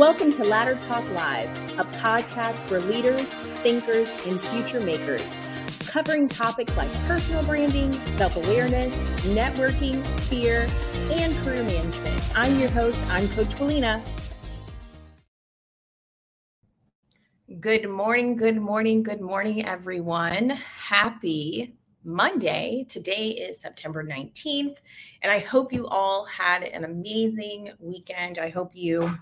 Welcome to Ladder Talk Live, a podcast for leaders, thinkers, and future makers, covering topics like personal branding, self awareness, networking, fear, and career management. I'm your host, I'm Coach Belina. Good morning, good morning, good morning, everyone. Happy Monday. Today is September 19th, and I hope you all had an amazing weekend. I hope you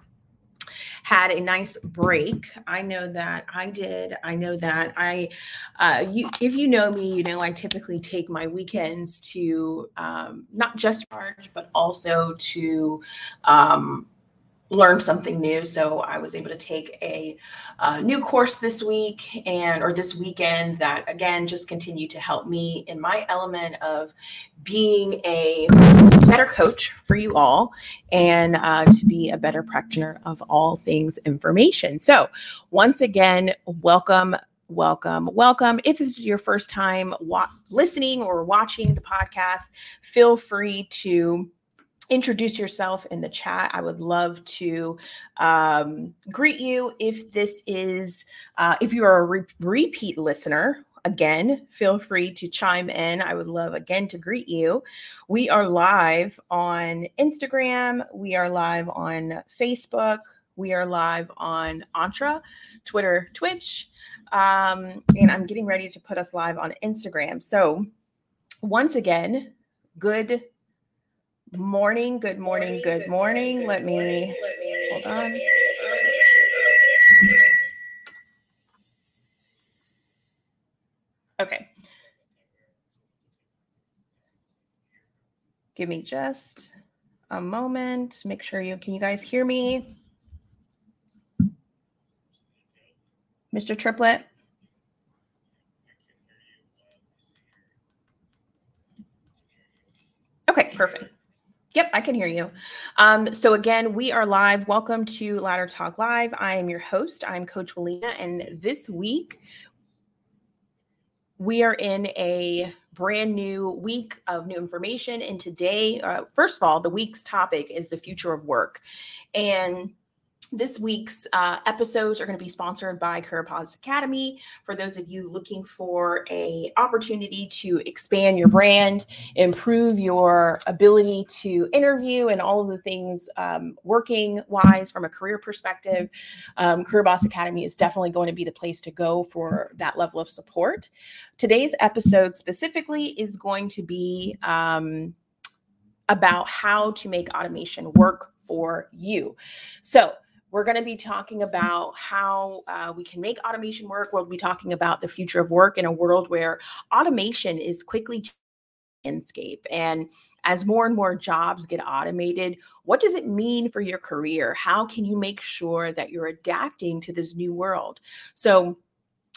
had a nice break. I know that I did. I know that I, uh, you, if you know me, you know I typically take my weekends to um, not just charge, but also to um, learn something new. So I was able to take a, new course this week and or this weekend that again just continued to help me in my element of being a better coach for you all and uh, to be a better practitioner of all things information. So once again, welcome. Welcome, welcome. If this is your first time wa- listening or watching the podcast, feel free to introduce yourself in the chat. I would love to um, greet you. If this is, uh, if you are a re- repeat listener, again, feel free to chime in. I would love again to greet you. We are live on Instagram, we are live on Facebook, we are live on Entre, Twitter, Twitch. Um, and I'm getting ready to put us live on Instagram. So, once again, good morning, good morning, good morning. Let me hold on. Okay. Give me just a moment. Make sure you can you guys hear me? Mr. Triplet? Okay, perfect. Yep, I can hear you. Um, so again, we are live. Welcome to Ladder Talk Live. I am your host. I'm Coach Walina, and this week we are in a brand new week of new information. And today, uh, first of all, the week's topic is the future of work, and this week's uh, episodes are going to be sponsored by Career Boss Academy. For those of you looking for a opportunity to expand your brand, improve your ability to interview, and all of the things um, working wise from a career perspective, um, Career Boss Academy is definitely going to be the place to go for that level of support. Today's episode specifically is going to be um, about how to make automation work for you. So we're going to be talking about how uh, we can make automation work. We'll be talking about the future of work in a world where automation is quickly landscape. And as more and more jobs get automated what does it mean for your career? How can you make sure that you're adapting to this new world? So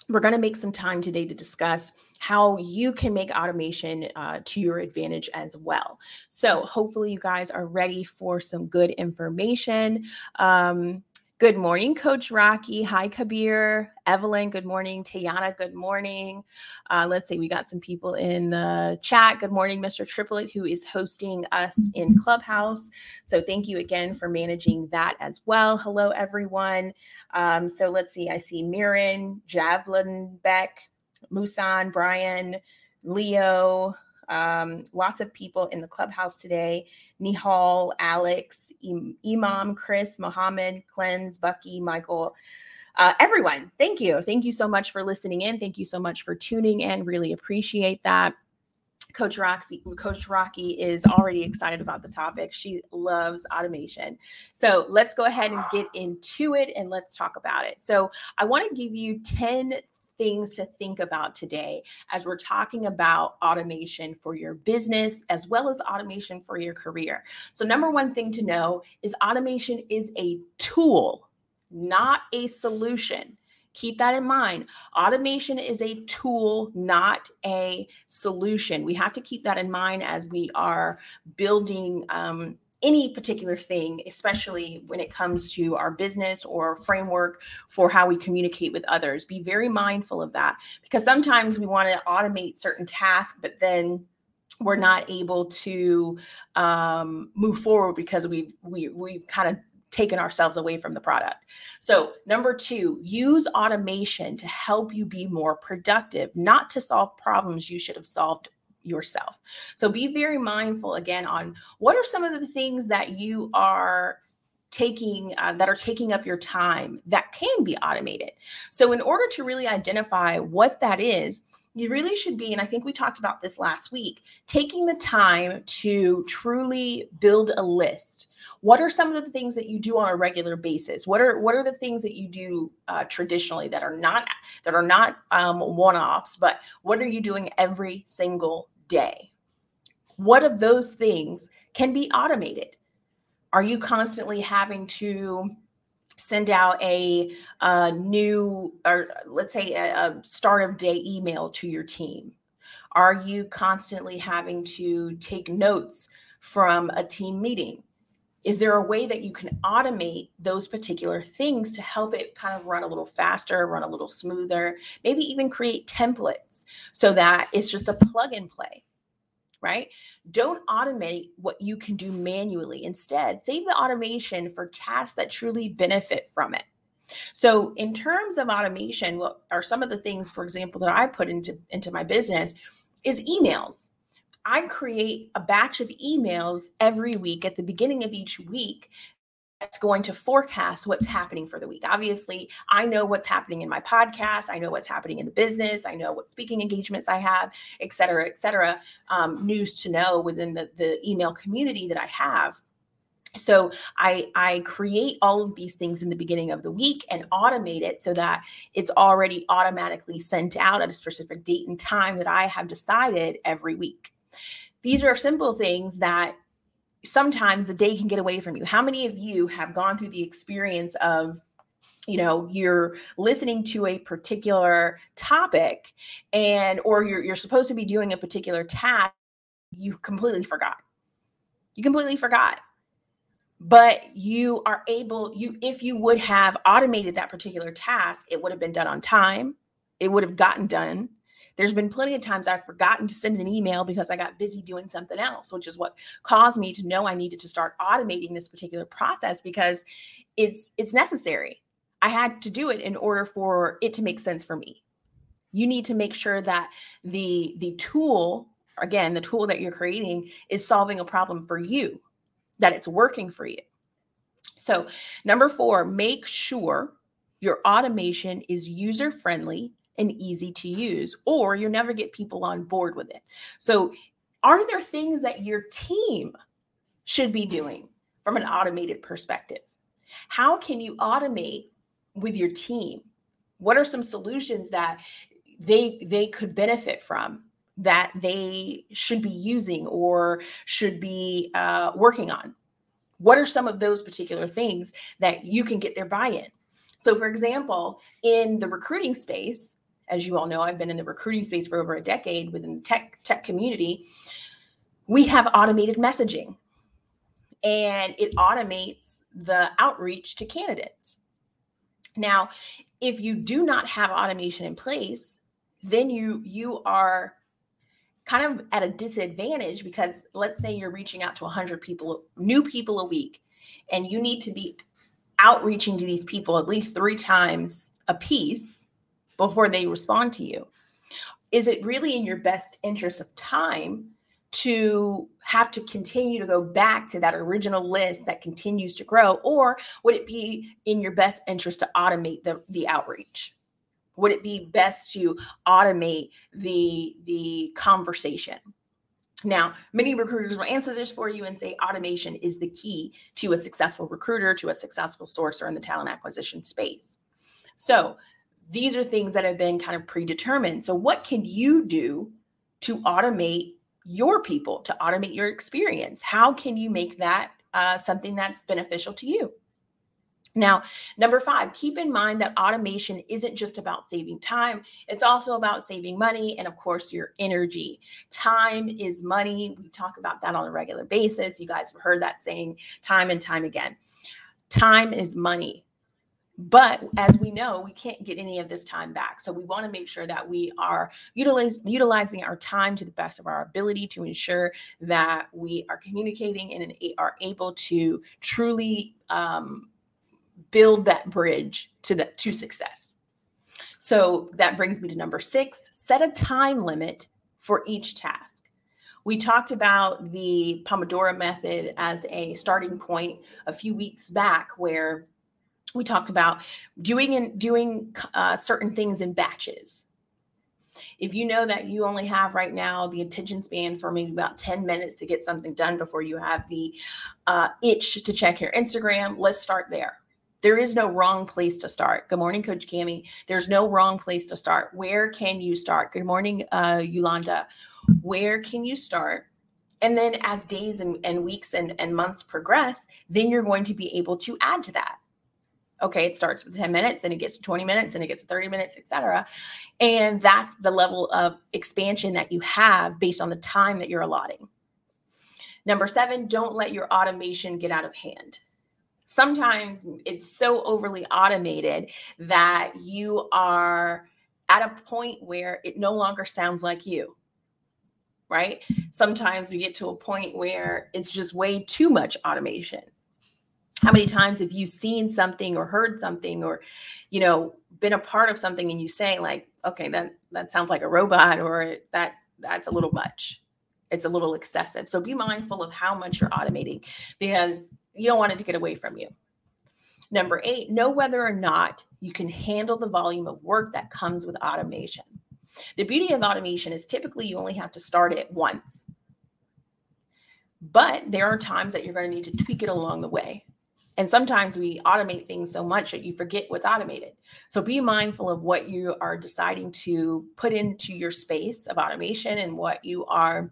we're going to make some time today to discuss how you can make automation uh, to your advantage as well. So, hopefully, you guys are ready for some good information. Um, Good morning, Coach Rocky. Hi, Kabir. Evelyn, good morning. Tayana, good morning. Uh, let's see, we got some people in the chat. Good morning, Mr. Triplet, who is hosting us in Clubhouse. So thank you again for managing that as well. Hello, everyone. Um, so let's see, I see Mirren, Javelin Beck, Musan, Brian, Leo, um, lots of people in the clubhouse today. Nihal, Alex, Imam, Chris, Mohammed, Cleanse, Bucky, Michael, uh, everyone. Thank you. Thank you so much for listening in. Thank you so much for tuning in. Really appreciate that. Coach Roxy, Coach Rocky is already excited about the topic. She loves automation. So let's go ahead and get into it and let's talk about it. So I want to give you 10 things to think about today as we're talking about automation for your business as well as automation for your career. So, number one thing to know is automation is a tool, not a solution. Keep that in mind. Automation is a tool, not a solution. We have to keep that in mind as we are building um, any particular thing, especially when it comes to our business or framework for how we communicate with others. Be very mindful of that because sometimes we want to automate certain tasks, but then we're not able to um, move forward because we we we kind of taken ourselves away from the product. So, number two, use automation to help you be more productive, not to solve problems you should have solved yourself. So, be very mindful again on what are some of the things that you are taking uh, that are taking up your time that can be automated. So, in order to really identify what that is, you really should be, and I think we talked about this last week, taking the time to truly build a list. What are some of the things that you do on a regular basis? What are what are the things that you do uh, traditionally that are not that are not um, one-offs but what are you doing every single day? What of those things can be automated? Are you constantly having to send out a, a new or let's say a, a start of day email to your team. Are you constantly having to take notes from a team meeting? Is there a way that you can automate those particular things to help it kind of run a little faster, run a little smoother, maybe even create templates so that it's just a plug and play, right? Don't automate what you can do manually. Instead, save the automation for tasks that truly benefit from it. So, in terms of automation, what are some of the things, for example, that I put into, into my business is emails I create a batch of emails every week at the beginning of each week that's going to forecast what's happening for the week. Obviously, I know what's happening in my podcast. I know what's happening in the business. I know what speaking engagements I have, et cetera, et cetera. Um, news to know within the, the email community that I have. So I I create all of these things in the beginning of the week and automate it so that it's already automatically sent out at a specific date and time that I have decided every week. These are simple things that sometimes the day can get away from you. How many of you have gone through the experience of you know you're listening to a particular topic and or you're you're supposed to be doing a particular task you completely forgot. You completely forgot. But you are able you if you would have automated that particular task it would have been done on time. It would have gotten done there's been plenty of times I've forgotten to send an email because I got busy doing something else, which is what caused me to know I needed to start automating this particular process because it's it's necessary. I had to do it in order for it to make sense for me. You need to make sure that the the tool, again, the tool that you're creating is solving a problem for you, that it's working for you. So, number 4, make sure your automation is user friendly and easy to use, or you never get people on board with it. So, are there things that your team should be doing from an automated perspective? How can you automate with your team? What are some solutions that they they could benefit from that they should be using or should be uh, working on? What are some of those particular things that you can get their buy-in? So, for example, in the recruiting space, as you all know, I've been in the recruiting space for over a decade within the tech tech community. We have automated messaging, and it automates the outreach to candidates. Now, if you do not have automation in place, then you you are kind of at a disadvantage because let's say you're reaching out to 100 people new people a week and you need to be outreaching to these people at least 3 times a piece before they respond to you. Is it really in your best interest of time to have to continue to go back to that original list that continues to grow? Or would it be in your best interest to automate the, the outreach? Would it be best to automate the, the conversation? Now, many recruiters will answer this for you and say automation is the key to a successful recruiter, to a successful sourcer in the talent acquisition space. So, these are things that have been kind of predetermined. So, what can you do to automate your people, to automate your experience? How can you make that uh, something that's beneficial to you? Now, number five, keep in mind that automation isn't just about saving time, it's also about saving money and, of course, your energy. Time is money. We talk about that on a regular basis. You guys have heard that saying time and time again. Time is money But as we know, we can't get any of this time back. So we want to make sure that we are utilize, utilizing our time to the best of our ability to ensure that we are communicating and are able to truly um, build that bridge to the to success. So that brings me to number six: set a time limit for each task. We talked about the Pomodoro method as a starting point a few weeks back, where we talked about doing and doing uh, certain things in batches. If you know that you only have right now the attention span for maybe about 10 minutes to get something done before you have the uh, itch to check your Instagram, let's start there. There is no wrong place to start. Good morning, Coach Cami. There's no wrong place to start. Where can you start? Good morning, uh, Yolanda. Where can you start? And then as days and, and weeks and, and months progress, then you're going to be able to add to that okay it starts with 10 minutes and it gets to 20 minutes and it gets to 30 minutes etc and that's the level of expansion that you have based on the time that you're allotting. Number seven don't let your automation get out of hand. Sometimes it's so overly automated that you are at a point where it no longer sounds like you right? Sometimes we get to a point where it's just way too much automation how many times have you seen something or heard something or you know been a part of something and you say like okay that that sounds like a robot or that that's a little much. It's a little excessive. So be mindful of how much you're automating because you don't want it to get away from you. Number eight know whether or not you can handle the volume of work that comes with automation. The beauty of automation is typically you only have to start it once. But there are times that you're going to need to tweak it along the way and sometimes we automate things so much that you forget what's automated. So be mindful of what you are deciding to put into your space of automation and what you are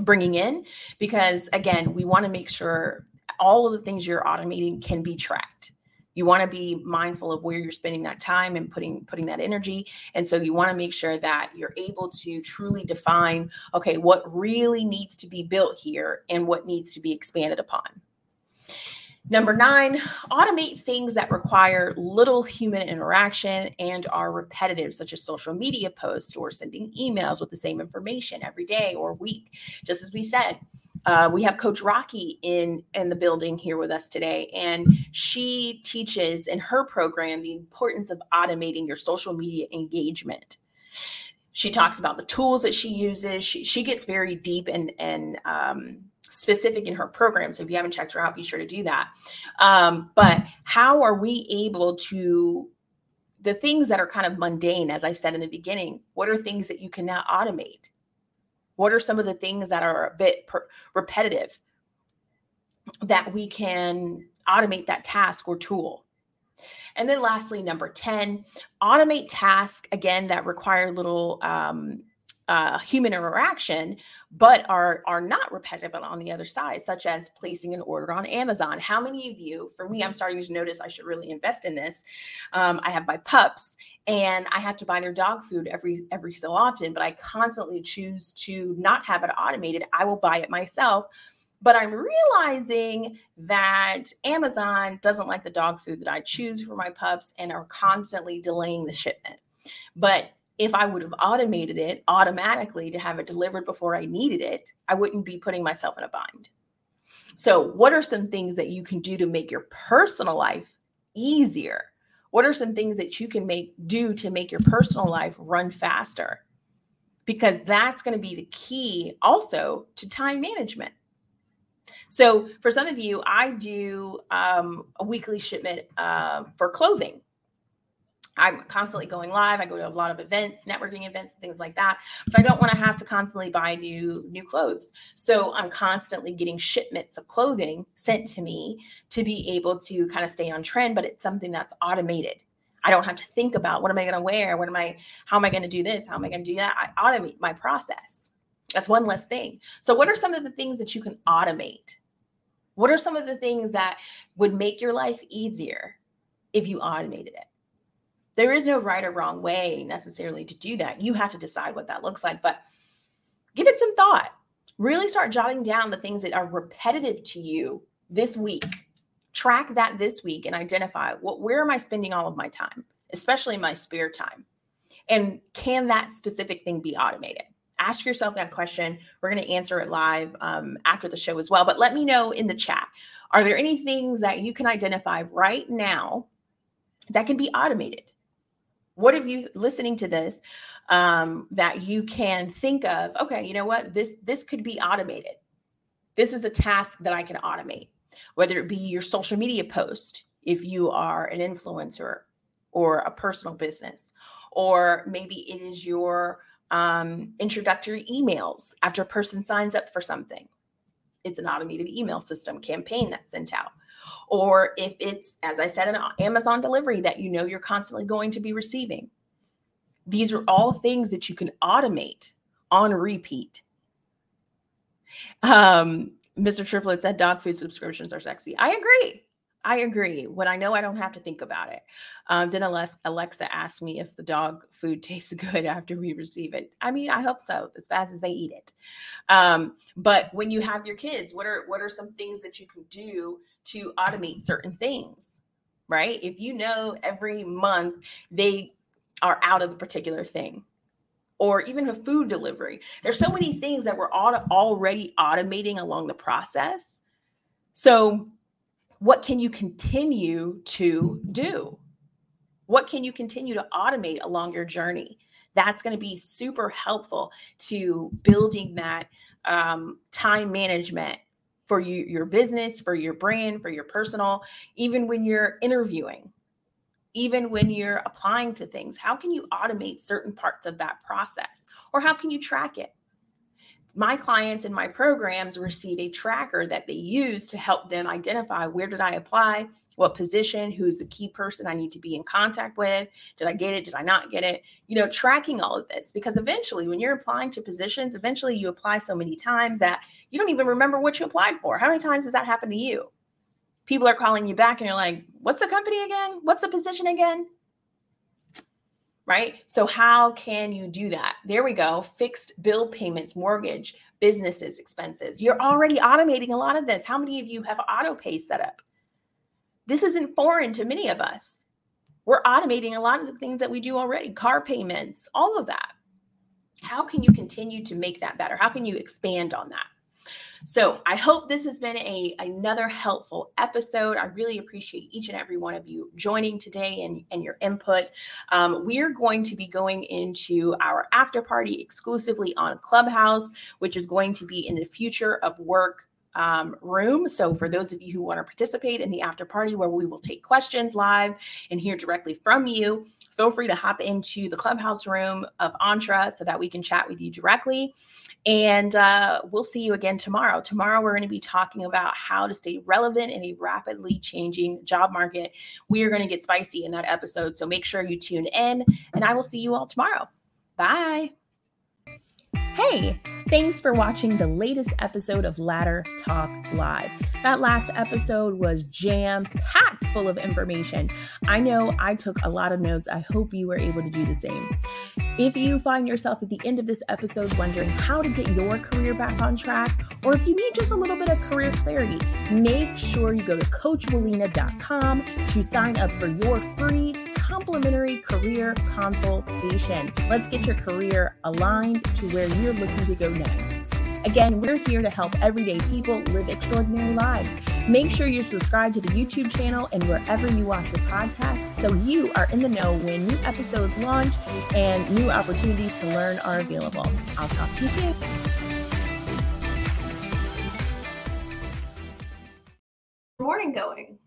bringing in. Because again, we want to make sure all of the things you're automating can be tracked you want to be mindful of where you're spending that time and putting putting that energy and so you want to make sure that you're able to truly define okay what really needs to be built here and what needs to be expanded upon Number nine, automate things that require little human interaction and are repetitive, such as social media posts or sending emails with the same information every day or week. Just as we said, uh, we have Coach Rocky in in the building here with us today, and she teaches in her program the importance of automating your social media engagement. She talks about the tools that she uses. She she gets very deep and and um, specific in her program. So if you haven't checked her out, be sure to do that. Um, but how are we able to the things that are kind of mundane, as I said in the beginning, what are things that you can now automate? What are some of the things that are a bit per- repetitive that we can automate that task or tool? And then lastly, number 10, automate tasks again that require little um, uh, human interaction, but are are not repetitive on the other side, such as placing an order on Amazon. How many of you? For me, I'm starting to notice I should really invest in this. Um, I have my pups, and I have to buy their dog food every every so often, but I constantly choose to not have it automated. I will buy it myself. But I'm realizing that Amazon doesn't like the dog food that I choose for my pups and are constantly delaying the shipment. But if I would have automated it automatically to have it delivered before I needed it, I wouldn't be putting myself in a bind. So, what are some things that you can do to make your personal life easier? What are some things that you can make do to make your personal life run faster? Because that's going to be the key also to time management. So, for some of you, I do um, a weekly shipment uh, for clothing. I'm constantly going live. I go to a lot of events, networking events, things like that. But I don't want to have to constantly buy new new clothes. So I'm constantly getting shipments of clothing sent to me to be able to kind of stay on trend. But it's something that's automated. I don't have to think about what am I going to wear? What am I? How am I going to do this? How am I going to do that? I automate my process. That's one less thing. So what are some of the things that you can automate? What are some of the things that would make your life easier if you automated it? There is no right or wrong way necessarily to do that. You have to decide what that looks like, but give it some thought. Really start jotting down the things that are repetitive to you this week. track that this week and identify what where am I spending all of my time, especially my spare time? And can that specific thing be automated? Ask yourself that question. We're going to answer it live um, after the show as well. But let me know in the chat are there any things that you can identify right now that can be automated? What have you listening to this um, that you can think of? Okay, you know what? This this could be automated. This is a task that I can automate whether it be your social media post, if you are an influencer or a personal business, or maybe it is your um, introductory emails after a person signs up for something. It's an automated email system campaign that's sent out. Or if it's, as I said, an Amazon delivery that you know you're constantly going to be receiving. These are all things that you can automate on repeat. Um, Mr. Triplet said dog food subscriptions are sexy. I agree. I agree. When I know I don't have to think about it. Um, then Alexa asked me if the dog food tastes good after we receive it. I mean, I hope so, as fast as they eat it. Um, but when you have your kids, what are what are some things that you can do to automate certain things? Right? If you know every month they are out of a particular thing, or even a food delivery. There's so many things that we're already automating along the process. So, what can you continue to do? What can you continue to automate along your journey? That's going to be super helpful to building that um, time management for you, your business, for your brand, for your personal, even when you're interviewing even when you're applying to things? How can you automate certain parts of that process? Or how can you track it? My clients in my programs receive a tracker that they use to help them identify where did I apply, what position, who's the key person I need to be in contact with, did I get it, did I not get it? You know, tracking all of this because eventually when you're applying to positions, eventually you apply so many times that you don't even remember what you applied for. How many times does that happen to you? people are calling you back and you're like, what's the company again? What's the position again? Right? So, how can you do that? There we go. Fixed bill payments, mortgage, businesses, expenses. You're already automating a lot of this. How many of you have auto pay set up? This isn't foreign to many of us. We're automating a lot of the things that we do already, car payments, all of that. How can you continue to make that better? How can you expand on that? So I hope this has been a another helpful episode. I really appreciate each and every one of you joining today and, and your input. Um, we are going to be going into our after party exclusively on Clubhouse, which is going to be in the future of work um, room. So, for those of you who want to participate in the after party where we will take questions live and hear directly from you, feel free to hop into the clubhouse room of Entre so that we can chat with you directly. And uh, we'll see you again tomorrow. Tomorrow, we're going to be talking about how to stay relevant in a rapidly changing job market. We are going to get spicy in that episode. So make sure you tune in, and I will see you all tomorrow. Bye. Hey, thanks for watching the latest episode of Ladder Talk Live. That last episode was jam packed full of information. I know I took a lot of notes. I hope you were able to do the same. If you find yourself at the end of this episode wondering how to get your career back on track, or if you need just a little bit of career clarity, make sure you go to CoachWillena.com to sign up for your free complimentary career consultation. Let's get your career aligned to where you're looking to go next. Again, we're here to help everyday people live extraordinary lives. Make sure you're subscribed to the YouTube channel and wherever you watch your podcast so you are in the know when new episodes launch and new opportunities to learn are available. I'll talk to you soon. Morning going.